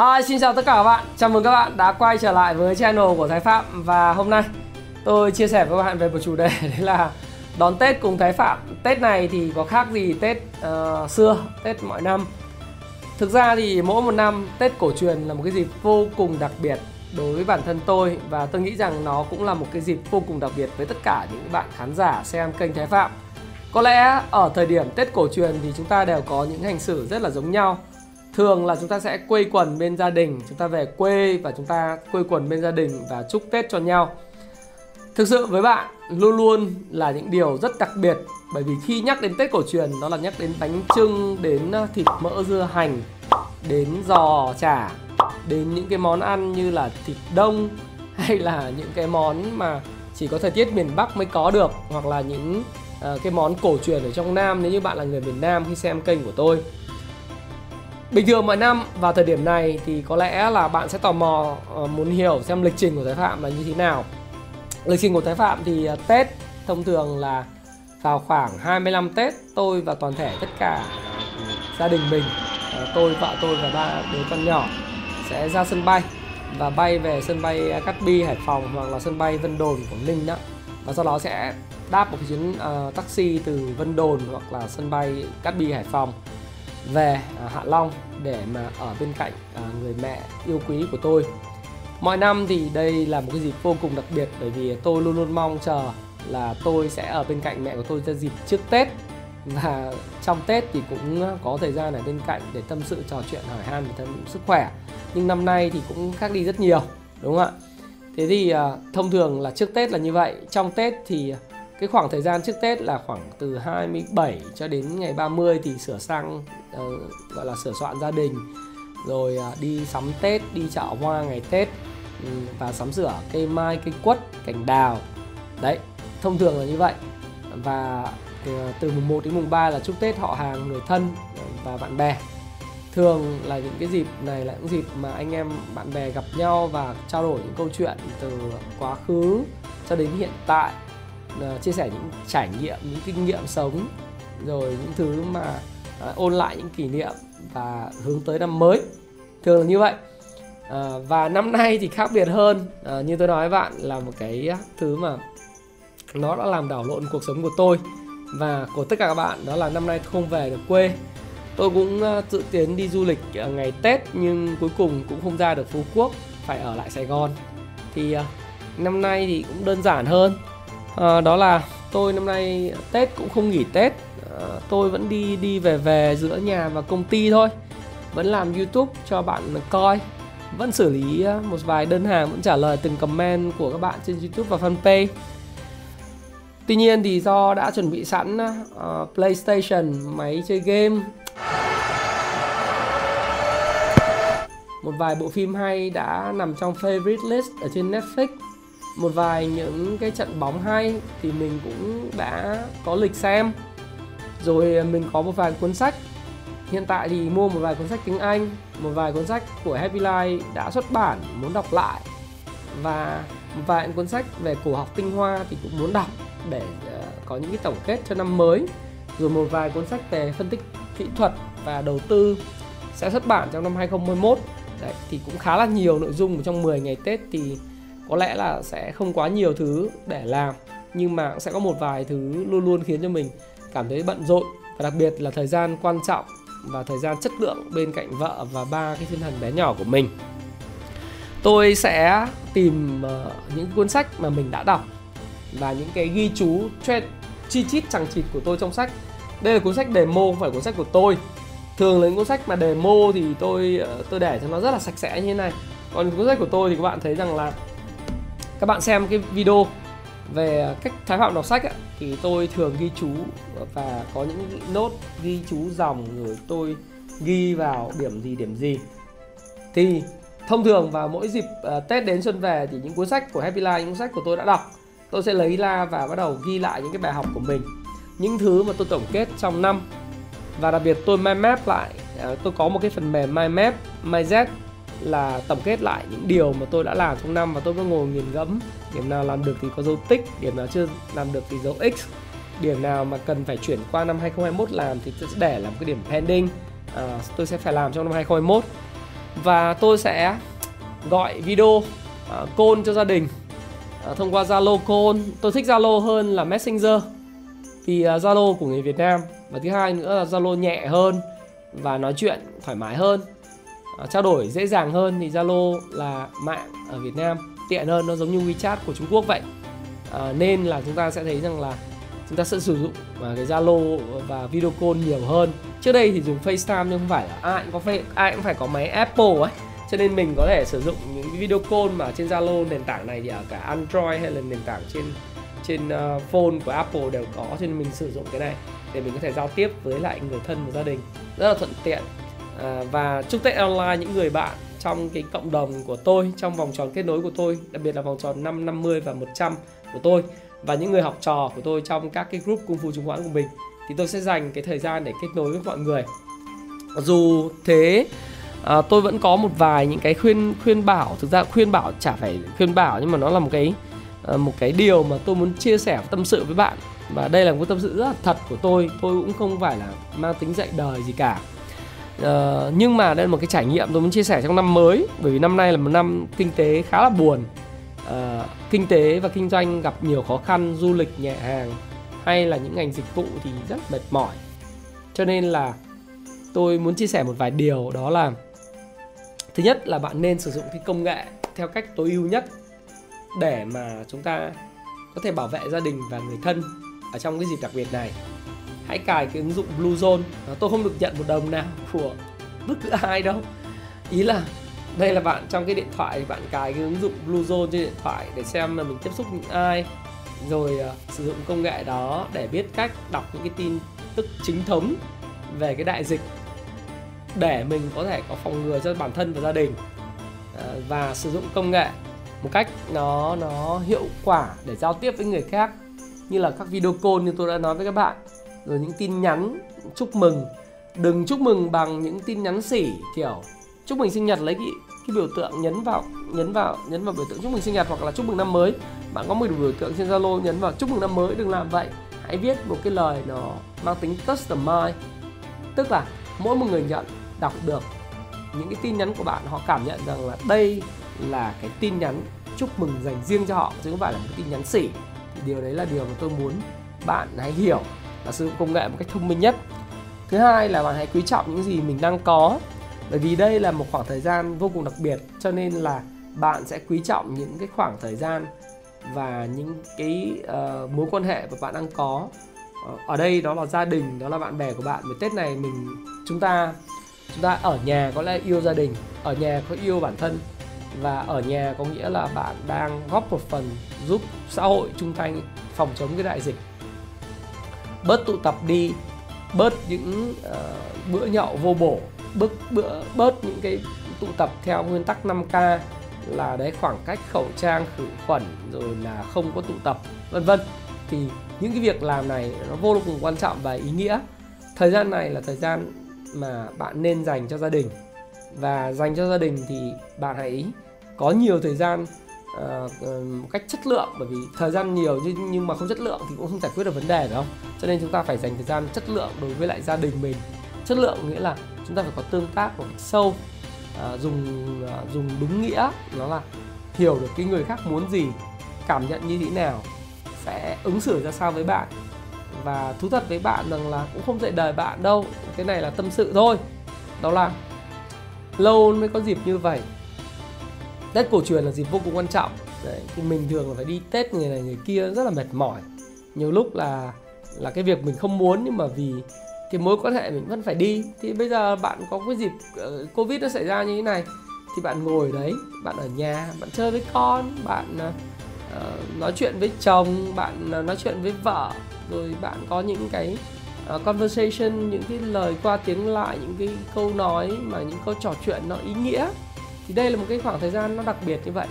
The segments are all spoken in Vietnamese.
Hi, xin chào tất cả các bạn. Chào mừng các bạn đã quay trở lại với channel của Thái Phạm và hôm nay tôi chia sẻ với các bạn về một chủ đề đấy là đón Tết cùng Thái Phạm. Tết này thì có khác gì Tết uh, xưa, Tết mọi năm. Thực ra thì mỗi một năm Tết cổ truyền là một cái dịp vô cùng đặc biệt đối với bản thân tôi và tôi nghĩ rằng nó cũng là một cái dịp vô cùng đặc biệt với tất cả những bạn khán giả xem kênh Thái Phạm. Có lẽ ở thời điểm Tết cổ truyền thì chúng ta đều có những hành xử rất là giống nhau thường là chúng ta sẽ quây quần bên gia đình chúng ta về quê và chúng ta quây quần bên gia đình và chúc tết cho nhau. Thực sự với bạn luôn luôn là những điều rất đặc biệt bởi vì khi nhắc đến tết cổ truyền đó là nhắc đến bánh trưng đến à, thịt mỡ dưa hành đến giò chả đến những cái món ăn như là thịt đông hay là những cái món mà chỉ có thời tiết miền Bắc mới có được hoặc là những uh, cái món cổ truyền ở trong Nam. Nếu như bạn là người miền Nam khi xem kênh của tôi. Bình thường mọi năm vào thời điểm này thì có lẽ là bạn sẽ tò mò ờ, muốn hiểu xem lịch trình của Thái Phạm là như thế nào. Lịch trình của Thái Phạm thì ờ, Tết thông thường là vào khoảng 25 Tết tôi và toàn thể tất cả gia đình mình, ờ, tôi, vợ tôi và ba đứa con nhỏ sẽ ra sân bay và bay về sân bay Cát Bi Hải Phòng hoặc là sân bay Vân Đồn Quảng Ninh đó và sau đó sẽ đáp một cái chuyến uh, taxi từ Vân Đồn hoặc là sân bay Cát Bi Hải Phòng về Hạ Long để mà ở bên cạnh à, người mẹ yêu quý của tôi. Mọi năm thì đây là một cái dịp vô cùng đặc biệt bởi vì tôi luôn luôn mong chờ là tôi sẽ ở bên cạnh mẹ của tôi ra dịp trước Tết và trong Tết thì cũng có thời gian ở bên cạnh để tâm sự trò chuyện hỏi han về tâm sức khỏe. Nhưng năm nay thì cũng khác đi rất nhiều, đúng không ạ? Thế thì à, thông thường là trước Tết là như vậy, trong Tết thì cái khoảng thời gian trước Tết là khoảng từ 27 cho đến ngày 30 thì sửa sang uh, gọi là sửa soạn gia đình rồi uh, đi sắm Tết, đi chợ hoa ngày Tết um, và sắm sửa cây mai, cây quất, cành đào. Đấy, thông thường là như vậy. Và uh, từ mùng 1 đến mùng 3 là chúc Tết họ hàng, người thân ờ, và bạn bè. Thường là những cái dịp này là những dịp mà anh em bạn bè gặp nhau và trao đổi những câu chuyện từ quá khứ cho đến hiện tại chia sẻ những trải nghiệm những kinh nghiệm sống rồi những thứ mà Ờ, ôn lại những kỷ niệm và hướng tới năm mới. Thường là như vậy. À, và năm nay thì khác biệt hơn. À, như tôi nói với bạn là một cái thứ mà nó đã làm đảo lộn cuộc sống của tôi và của tất cả các bạn đó là năm nay không về được quê. Tôi cũng dự tiến đi du lịch ngày tết nhưng cuối cùng cũng không ra được phú quốc phải ở lại sài gòn. Thì năm nay thì cũng đơn giản hơn. À, đó là tôi năm nay tết cũng không nghỉ tết tôi vẫn đi đi về về giữa nhà và công ty thôi. Vẫn làm youtube cho bạn coi. Vẫn xử lý ờ, một vài đơn hàng vẫn trả lời từng comment của các bạn trên youtube và fanpage. Tuy nhiên thì do đã chuẩn bị sẵn uh, playstation máy chơi game. Một vài bộ phim hay đã nằm trong favorite list ở trên netflix. Một vài những cái trận bóng hay thì mình cũng đã có lịch xem rồi à, mình có một vài cuốn sách. Hiện tại thì mua một vài cuốn sách tiếng Anh một vài cuốn sách của Happy Life đã xuất bản muốn đọc lại. Và một vài cuốn sách về cổ học tinh hoa thì cũng muốn đọc để à, có những cái tổng kết cho năm mới. Rồi một vài cuốn sách về phân tích kỹ thuật và đầu tư sẽ xuất bản trong năm 2021 Đấy, thì cũng khá là nhiều nội dung trong 10 ngày Tết thì có lẽ là sẽ không quá nhiều thứ để làm. Nhưng mà cũng sẽ có một vài thứ luôn luôn khiến cho mình cảm thấy bận rộn và đặc biệt là thời gian quan trọng và thời gian chất lượng bên cạnh vợ và ba cái thiên thần bé nhỏ của mình. Tôi sẽ tìm ờ, những cuốn sách mà mình đã đọc và những cái ghi chú chi chít chẳng chịt của tôi trong sách. Đây là cuốn sách demo, không phải cuốn sách của tôi. Thường là những cuốn sách mà demo thì tôi ờ, tôi để cho nó rất là sạch sẽ như thế này. Còn cuốn sách của tôi thì các bạn thấy rằng là các bạn xem cái video về cách thái phạm đọc sách ấy, thì tôi thường ghi chú và có những nốt ghi chú dòng rồi tôi ghi vào điểm gì điểm gì. Thì thông thường vào mỗi dịp uh, Tết đến xuân về thì những cuốn sách của Happy Life những cuốn sách của tôi đã đọc tôi sẽ lấy ra và bắt đầu ghi lại những cái bài học của mình. Những thứ mà tôi tổng kết trong năm. Và đặc biệt tôi mind map lại uh, tôi có một cái phần mềm mind map mindset là tổng kết lại những điều mà tôi đã làm trong năm và tôi có ngồi nghiền ngẫm. Điểm nào làm được thì có dấu tích điểm nào chưa làm được thì dấu x. Điểm nào mà cần phải chuyển qua năm 2021 làm thì tôi sẽ để làm cái điểm pending. À, tôi sẽ phải làm trong năm 2021 và tôi sẽ gọi video à, call cho gia đình. À, thông qua Zalo call tôi thích Zalo hơn là Messenger. Vì à, Zalo của người Việt Nam. Và thứ hai nữa là Zalo nhẹ hơn và nói chuyện thoải mái hơn. Ờ, trao đổi dễ dàng hơn thì Zalo là mạng ở Việt Nam tiện hơn nó giống như WeChat của Trung Quốc vậy. À, nên là chúng ta sẽ thấy rằng là chúng ta sẽ sử dụng cái Zalo và video call nhiều hơn. Trước đây thì dùng FaceTime nhưng không phải là ai cũng có ai cũng phải có máy Apple ấy. Cho nên mình có thể sử dụng những video call mà trên Zalo nền tảng này thì ở cả Android hay là nền tảng trên trên uh, phone của Apple đều có. Cho nên mình sử dụng cái này để mình có thể giao tiếp với lại người thân và gia đình rất là thuận tiện à, và chúc Tết online những người bạn trong cái cộng đồng của tôi trong vòng tròn kết nối của tôi đặc biệt là vòng tròn 550 và 100 của tôi và những người học trò của tôi trong các cái group cung phu chứng khoán của mình thì tôi sẽ dành cái thời gian để kết nối với mọi người. Dù thế à, tôi vẫn có một vài những cái khuyên khuyên bảo thực ra khuyên bảo chả phải khuyên bảo nhưng mà nó là một cái ờ, một cái điều mà tôi muốn chia sẻ tâm sự với bạn. Và đây là một tâm sự rất là thật của tôi. Tôi cũng không phải là mang tính dạy đời gì cả. Uh, nhưng mà đây là một cái trải nghiệm tôi muốn chia sẻ trong năm mới bởi vì năm nay là một năm kinh tế khá là buồn. Uh, kinh tế và kinh doanh gặp nhiều khó khăn du lịch nhẹ hàng hay là những ngành dịch vụ thì rất mệt mỏi. Cho nên là tôi muốn chia sẻ một vài điều đó là thứ nhất là bạn nên sử dụng cái công nghệ theo cách tối ưu nhất để mà chúng ta có thể bảo vệ gia đình và người thân ở trong cái dịp đặc biệt này hãy cài cái ứng dụng Bluezone. Tôi không được nhận một đồng nào của bất cứ ai đâu. Ý là đây là bạn trong cái điện thoại thì bạn cài cái ứng dụng Bluezone trên điện thoại để xem là mình tiếp xúc những ai rồi uh, sử dụng công nghệ đó để biết cách đọc những cái tin tức chính thống về cái đại dịch để mình có thể có phòng ngừa cho bản thân và gia đình uh, và sử dụng công nghệ một cách nó nó hiệu quả để giao tiếp với người khác như là các video call như tôi đã nói với các bạn rồi những tin nhắn chúc mừng. Đừng chúc mừng bằng những tin nhắn xỉ, kiểu, chúc mừng sinh nhật, lấy cái cái biểu tượng nhấn vào nhấn vào nhấn vào biểu tượng chúc mừng sinh nhật hoặc là chúc mừng năm mới. Bạn có một biểu tượng trên zalo nhấn vào, chúc mừng năm mới, đừng làm vậy. Hãy viết một cái lời nó mang tính customize. Tức là mỗi một người nhận đọc được những cái tin nhắn của bạn, họ cảm nhận rằng là đây là cái tin nhắn chúc mừng dành riêng cho họ, chứ không phải là một cái tin nhắn xỉ. Thì điều đấy là điều mà tôi muốn bạn hãy hiểu là sử dụng công nghệ một cách thông minh nhất. Thứ hai là bạn hãy quý trọng những gì mình đang có bởi vì đây là một khoảng thời gian vô cùng đặc biệt cho nên là bạn sẽ quý trọng những cái khoảng thời gian và những cái uh, mối quan hệ mà bạn đang có. Ờ, ở đây đó là gia đình đó là bạn bè của bạn. Với tết này mình chúng ta chúng ta ở nhà có lẽ yêu gia đình ở nhà có yêu bản thân và ở nhà có nghĩa là bạn đang góp một phần giúp xã hội chung tay phòng chống cái đại dịch bớt tụ tập đi bớt những uh, bữa nhậu vô bổ bớt bữa bớt những cái tụ tập theo nguyên tắc 5K là đấy khoảng cách khẩu trang khử khuẩn rồi là không có tụ tập vân vân. Thì những cái việc làm này nó vô cùng quan trọng và ý nghĩa. Thời gian này là thời gian mà bạn nên dành cho gia đình. Và dành cho gia đình thì bạn hãy có nhiều thời gian Ờ, ờ, một cách chất lượng bởi vì thời gian nhiều nhưng nhưng mà không chất lượng thì cũng không giải quyết được vấn đề phải không? Cho nên chúng ta phải dành thời gian chất lượng đối với lại gia đình mình. Chất lượng nghĩa là chúng ta phải có tương tác một cách sâu à, dùng à, dùng đúng nghĩa nó là hiểu được cái người khác muốn gì cảm nhận như thế nào sẽ ứng xử ra sao với bạn. Và thú thật với bạn rằng là cũng không dạy đời bạn đâu cái này là tâm sự thôi. Đó là lâu mới có dịp như vậy tết cổ truyền là dịp vô cùng quan trọng. Đấy, thì mình thường là phải đi tết người này người kia rất là mệt mỏi. Nhiều lúc là là cái việc mình không muốn nhưng mà vì cái mối quan hệ mình vẫn phải đi. Thì bây giờ bạn có cái dịp uh, covid nó xảy ra như thế này thì bạn ngồi đấy bạn ở nhà bạn chơi với con bạn uh, nói chuyện với chồng bạn uh, nói chuyện với vợ rồi bạn có những cái uh, conversation những cái lời qua tiếng lại những cái câu nói mà những câu trò chuyện nó ý nghĩa thì đây là một cái khoảng thời gian nó đặc biệt như vậy.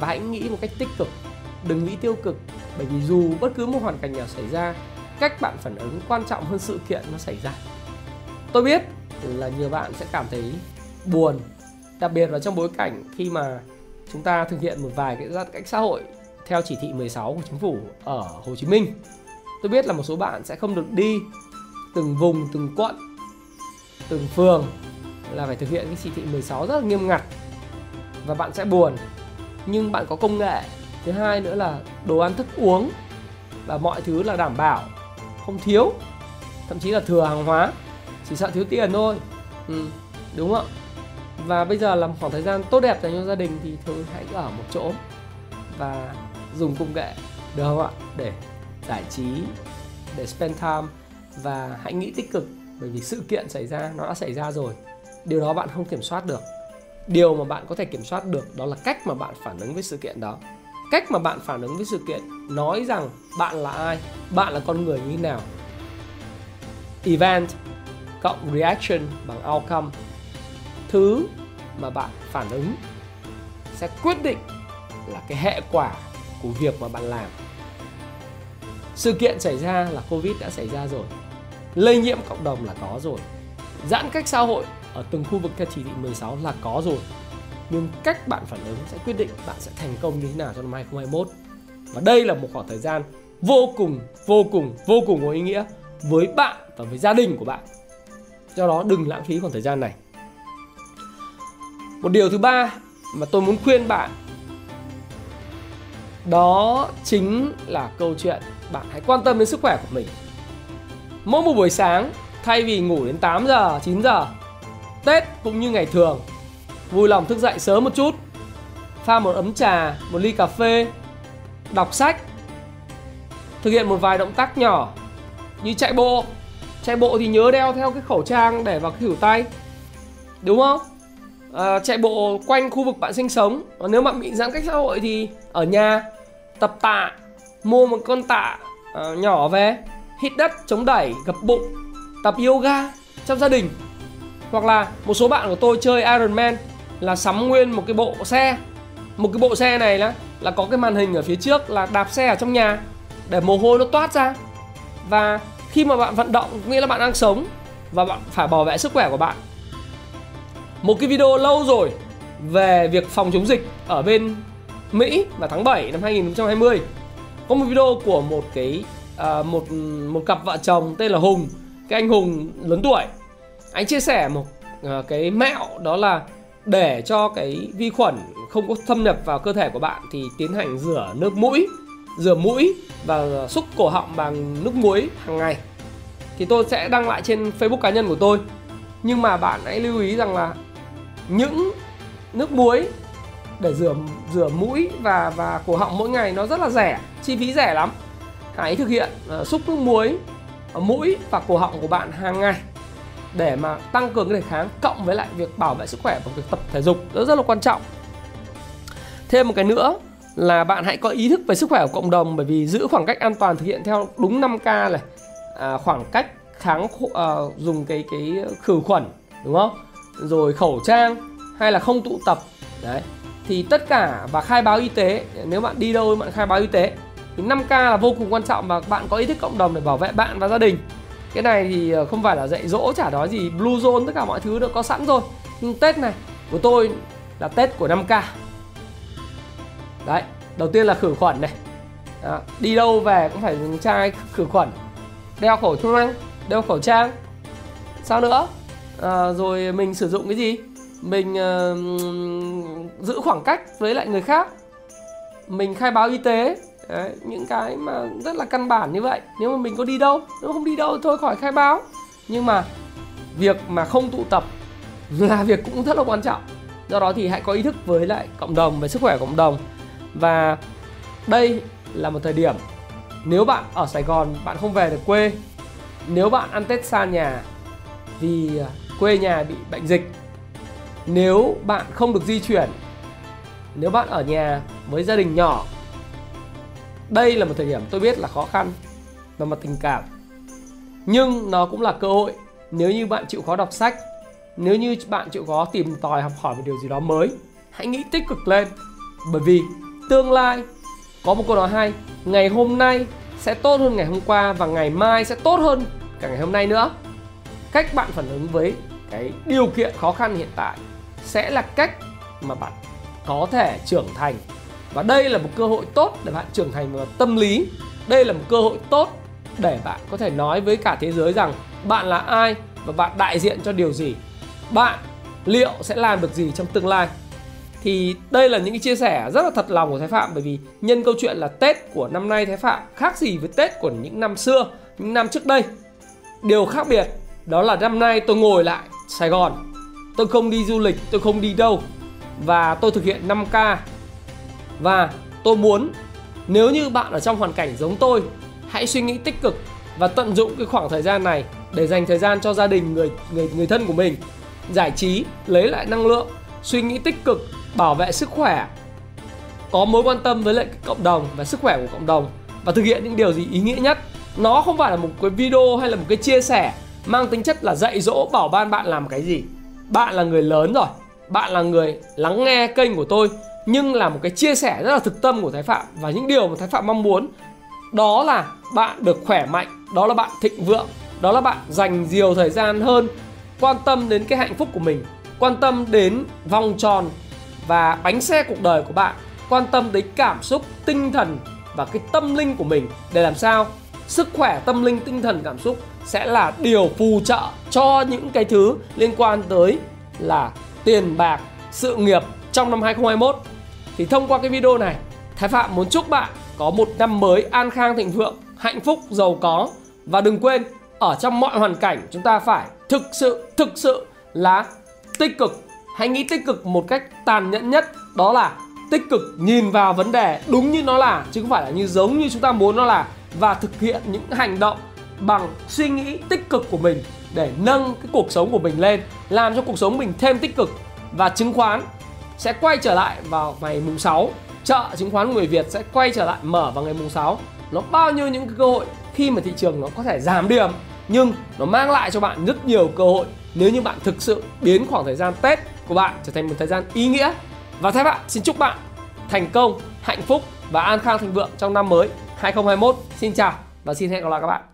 Và hãy nghĩ một cách tích cực đừng nghĩ tiêu cực. Bởi vì dù bất cứ một hoàn cảnh nào xảy ra cách bạn phản ứng quan trọng hơn sự kiện nó xảy ra. Tôi biết là nhiều bạn sẽ cảm thấy buồn đặc biệt là trong bối cảnh khi mà chúng ta thực hiện một vài cái giãn cách xã hội theo chỉ thị 16 của chính phủ ở Hồ Chí Minh. Tôi biết là một số bạn sẽ không được đi từng vùng, từng quận, từng phường là phải thực hiện cái chỉ thị 16 rất là nghiêm ngặt và bạn sẽ buồn. Nhưng bạn có công nghệ. Thứ hai nữa là đồ ăn thức uống và mọi thứ là đảm bảo không thiếu thậm chí là thừa hàng hóa chỉ sợ thiếu tiền thôi ừ, đúng không ạ và bây giờ là một khoảng thời gian tốt đẹp dành cho gia đình thì thôi hãy ở một chỗ và dùng công nghệ được không ạ để giải trí để spend time và hãy nghĩ tích cực bởi vì sự kiện xảy ra nó đã xảy ra rồi điều đó bạn không kiểm soát được. Điều mà bạn có thể kiểm soát được đó là cách mà bạn phản ứng với sự kiện đó. Cách mà bạn phản ứng với sự kiện nói rằng bạn là ai, bạn là con người như thế nào. Event cộng reaction bằng outcome. Thứ mà bạn phản ứng sẽ quyết định là cái hệ quả của việc mà bạn làm. Sự kiện xảy ra là covid đã xảy ra rồi. Lây nhiễm cộng đồng là có rồi. Giãn cách xã hội ở từng khu vực theo chỉ thị 16 là có rồi. Nhưng cách bạn phản ứng sẽ quyết định bạn sẽ thành công như thế nào trong năm 2021 và đây là một khoảng thời gian vô cùng vô cùng vô cùng có ý nghĩa với bạn và với gia đình của bạn. Do đó đừng lãng phí khoảng thời gian này. Một điều thứ ba mà tôi muốn khuyên bạn, đó chính là câu chuyện bạn hãy quan tâm đến sức khỏe của mình. Mỗi một buổi sáng, thay vì ngủ đến 8 giờ 9 giờ Tết cũng như ngày thường. Vui lòng thức dậy sớm một chút pha một ấm trà một ly cà phê đọc sách thực hiện một vài động tác nhỏ như chạy bộ. Chạy bộ thì nhớ đeo theo cái khẩu trang để vào cái khỉu tay đúng không? À, chạy bộ quanh khu vực bạn sinh sống. Còn nếu bạn bị giãn cách xã hội thì ở nhà tập tạ mua một con tạ uh, nhỏ về hít đất chống đẩy gập bụng tập yoga trong gia đình hoặc là một số bạn của tôi chơi Iron Man là sắm nguyên một cái bộ xe. Một cái bộ xe này là là có cái màn hình ở phía trước là đạp xe ở trong nhà để mồ hôi nó toát ra. Và khi mà bạn vận động nghĩa là bạn đang sống và bạn phải bảo vệ sức khỏe của bạn. Một cái video lâu rồi về việc phòng chống dịch ở bên Mỹ vào tháng 7 năm 2020 có một video của một cái uh, một một cặp vợ chồng tên là Hùng. Cái anh Hùng lớn tuổi anh chia sẻ một uh, cái mẹo đó là để cho cái vi khuẩn không có thâm nhập vào cơ thể của bạn thì tiến hành rửa nước mũi rửa mũi và xúc cổ họng bằng nước muối hàng ngày. Thì tôi sẽ đăng lại trên Facebook cá nhân của tôi. Nhưng mà bạn hãy lưu ý rằng là những nước muối để rửa rửa mũi và và cổ họng mỗi ngày nó rất là rẻ chi phí rẻ lắm. Hãy thực hiện uh, xúc nước muối ở mũi và cổ họng của bạn hàng ngày để mà tăng cường cái đề kháng cộng với lại việc bảo vệ sức khỏe và việc tập thể dục. Rất rất là quan trọng. Thêm một cái nữa là bạn hãy có ý thức về sức khỏe của cộng đồng bởi vì giữ khoảng cách an toàn thực hiện theo đúng 5K này à, khoảng cách kháng à, dùng cái cái khử khuẩn đúng không? Rồi khẩu trang hay là không tụ tập. Đấy. Thì tất cả và khai báo y tế nếu bạn đi đâu bạn khai báo y tế thì 5K là vô cùng quan trọng và bạn có ý thức cộng đồng để bảo vệ bạn và gia đình cái này thì ờ, không phải là dạy dỗ chả nói gì blue zone tất cả mọi thứ đã có sẵn rồi. Nhưng tết này của tôi là tết của 5k đấy đầu tiên là khử khuẩn này. Đó. đi đâu về cũng phải dùng chai khử khuẩn. Đeo khẩu trang đeo khẩu trang. Sao nữa? À, rồi mình sử dụng cái gì? Mình uh, giữ khoảng cách với lại người khác. Mình khai báo y tế. Đấy, những cái mà rất là căn bản như vậy. Nếu mà mình có đi đâu nếu không đi đâu thôi khỏi khai báo. Nhưng mà việc mà không tụ tập là việc cũng rất là quan trọng. Do đó thì hãy có ý thức với lại cộng đồng về sức khỏe cộng đồng. Và đây là một thời điểm nếu bạn ở Sài Gòn bạn không về được quê nếu bạn ăn Tết xa nhà vì à, quê nhà bị bệnh dịch nếu bạn không được di chuyển nếu bạn ở nhà với gia đình nhỏ đây là một thời điểm tôi biết là khó khăn về mặt tình cảm. Nhưng nó cũng là cơ hội. Nếu như bạn chịu khó đọc sách, nếu như bạn chịu khó tìm tòi học hỏi một điều gì đó mới, hãy nghĩ tích cực lên. Bởi vì tương lai, có một câu nói hay, ngày hôm nay sẽ tốt hơn ngày hôm qua và ngày mai sẽ tốt hơn cả ngày hôm nay nữa. Cách bạn phản ứng với cái điều kiện khó khăn hiện tại sẽ là cách mà bạn có thể trưởng thành và đây là một cơ hội tốt để bạn trưởng thành về tâm lý. Đây là một cơ hội tốt để bạn có thể nói với cả thế giới rằng bạn là ai và bạn đại diện cho điều gì. Bạn liệu sẽ làm được gì trong tương lai? Thì đây là những cái chia sẻ rất là thật lòng của Thái Phạm bởi vì nhân câu chuyện là Tết của năm nay Thái Phạm khác gì với Tết của những năm xưa, những năm trước đây. Điều khác biệt đó là năm nay tôi ngồi lại Sài Gòn, tôi không đi du lịch, tôi không đi đâu. Và tôi thực hiện 5K và tôi muốn, nếu như bạn ở trong hoàn cảnh giống tôi, hãy suy nghĩ tích cực và tận dụng cái khoảng thời gian này để dành thời gian cho gia đình, người người người thân của mình. Giải trí, lấy lại năng lượng, suy nghĩ tích cực, bảo vệ sức khỏe. Có mối quan tâm với lại cộng đồng và sức khỏe của cộng đồng và thực hiện những điều gì ý nghĩa nhất. Nó không phải là một cái video hay là một cái chia sẻ mang tính chất là dạy dỗ, bảo ban bạn làm cái gì. Bạn là người lớn rồi, bạn là người lắng nghe kênh của tôi nhưng là một cái chia sẻ rất là thực tâm của thái phạm và những điều mà thái phạm mong muốn. Đó là bạn được khỏe mạnh, đó là bạn thịnh vượng, đó là bạn dành nhiều thời gian hơn, quan tâm đến cái hạnh phúc của mình, quan tâm đến vòng tròn và bánh xe cuộc đời của bạn, quan tâm đến cảm xúc, tinh thần và cái tâm linh của mình. Để làm sao? Sức khỏe, tâm linh, tinh thần, cảm xúc sẽ là điều phù trợ cho những cái thứ liên quan tới là tiền bạc, sự nghiệp trong năm 2021 thì thông qua cái video này, Thái Phạm muốn chúc bạn có một năm mới an khang thịnh vượng, hạnh phúc, giàu có. Và đừng quên, ở trong mọi hoàn cảnh, chúng ta phải thực sự thực sự là tích cực. Hãy nghĩ tích cực một cách tàn nhẫn nhất, đó là tích cực nhìn vào vấn đề đúng như nó là, chứ không phải là như giống như chúng ta muốn nó là. Và thực hiện những hành động bằng suy nghĩ tích cực của mình để nâng cái cuộc sống của mình lên, làm cho cuộc sống mình thêm tích cực và chứng khoán sẽ quay trở lại vào ngày mùng 6 chợ chứng khoán người Việt sẽ quay trở lại mở vào ngày mùng 6 nó bao nhiêu những cơ hội khi mà thị trường nó có thể giảm điểm nhưng nó mang lại cho bạn rất nhiều cơ hội nếu như bạn thực sự biến khoảng thời gian Tết của bạn trở thành một thời gian ý nghĩa. Và thay bạn xin chúc bạn thành công, hạnh phúc và an khang thịnh vượng trong năm mới 2021. Xin chào và xin hẹn gặp lại các bạn.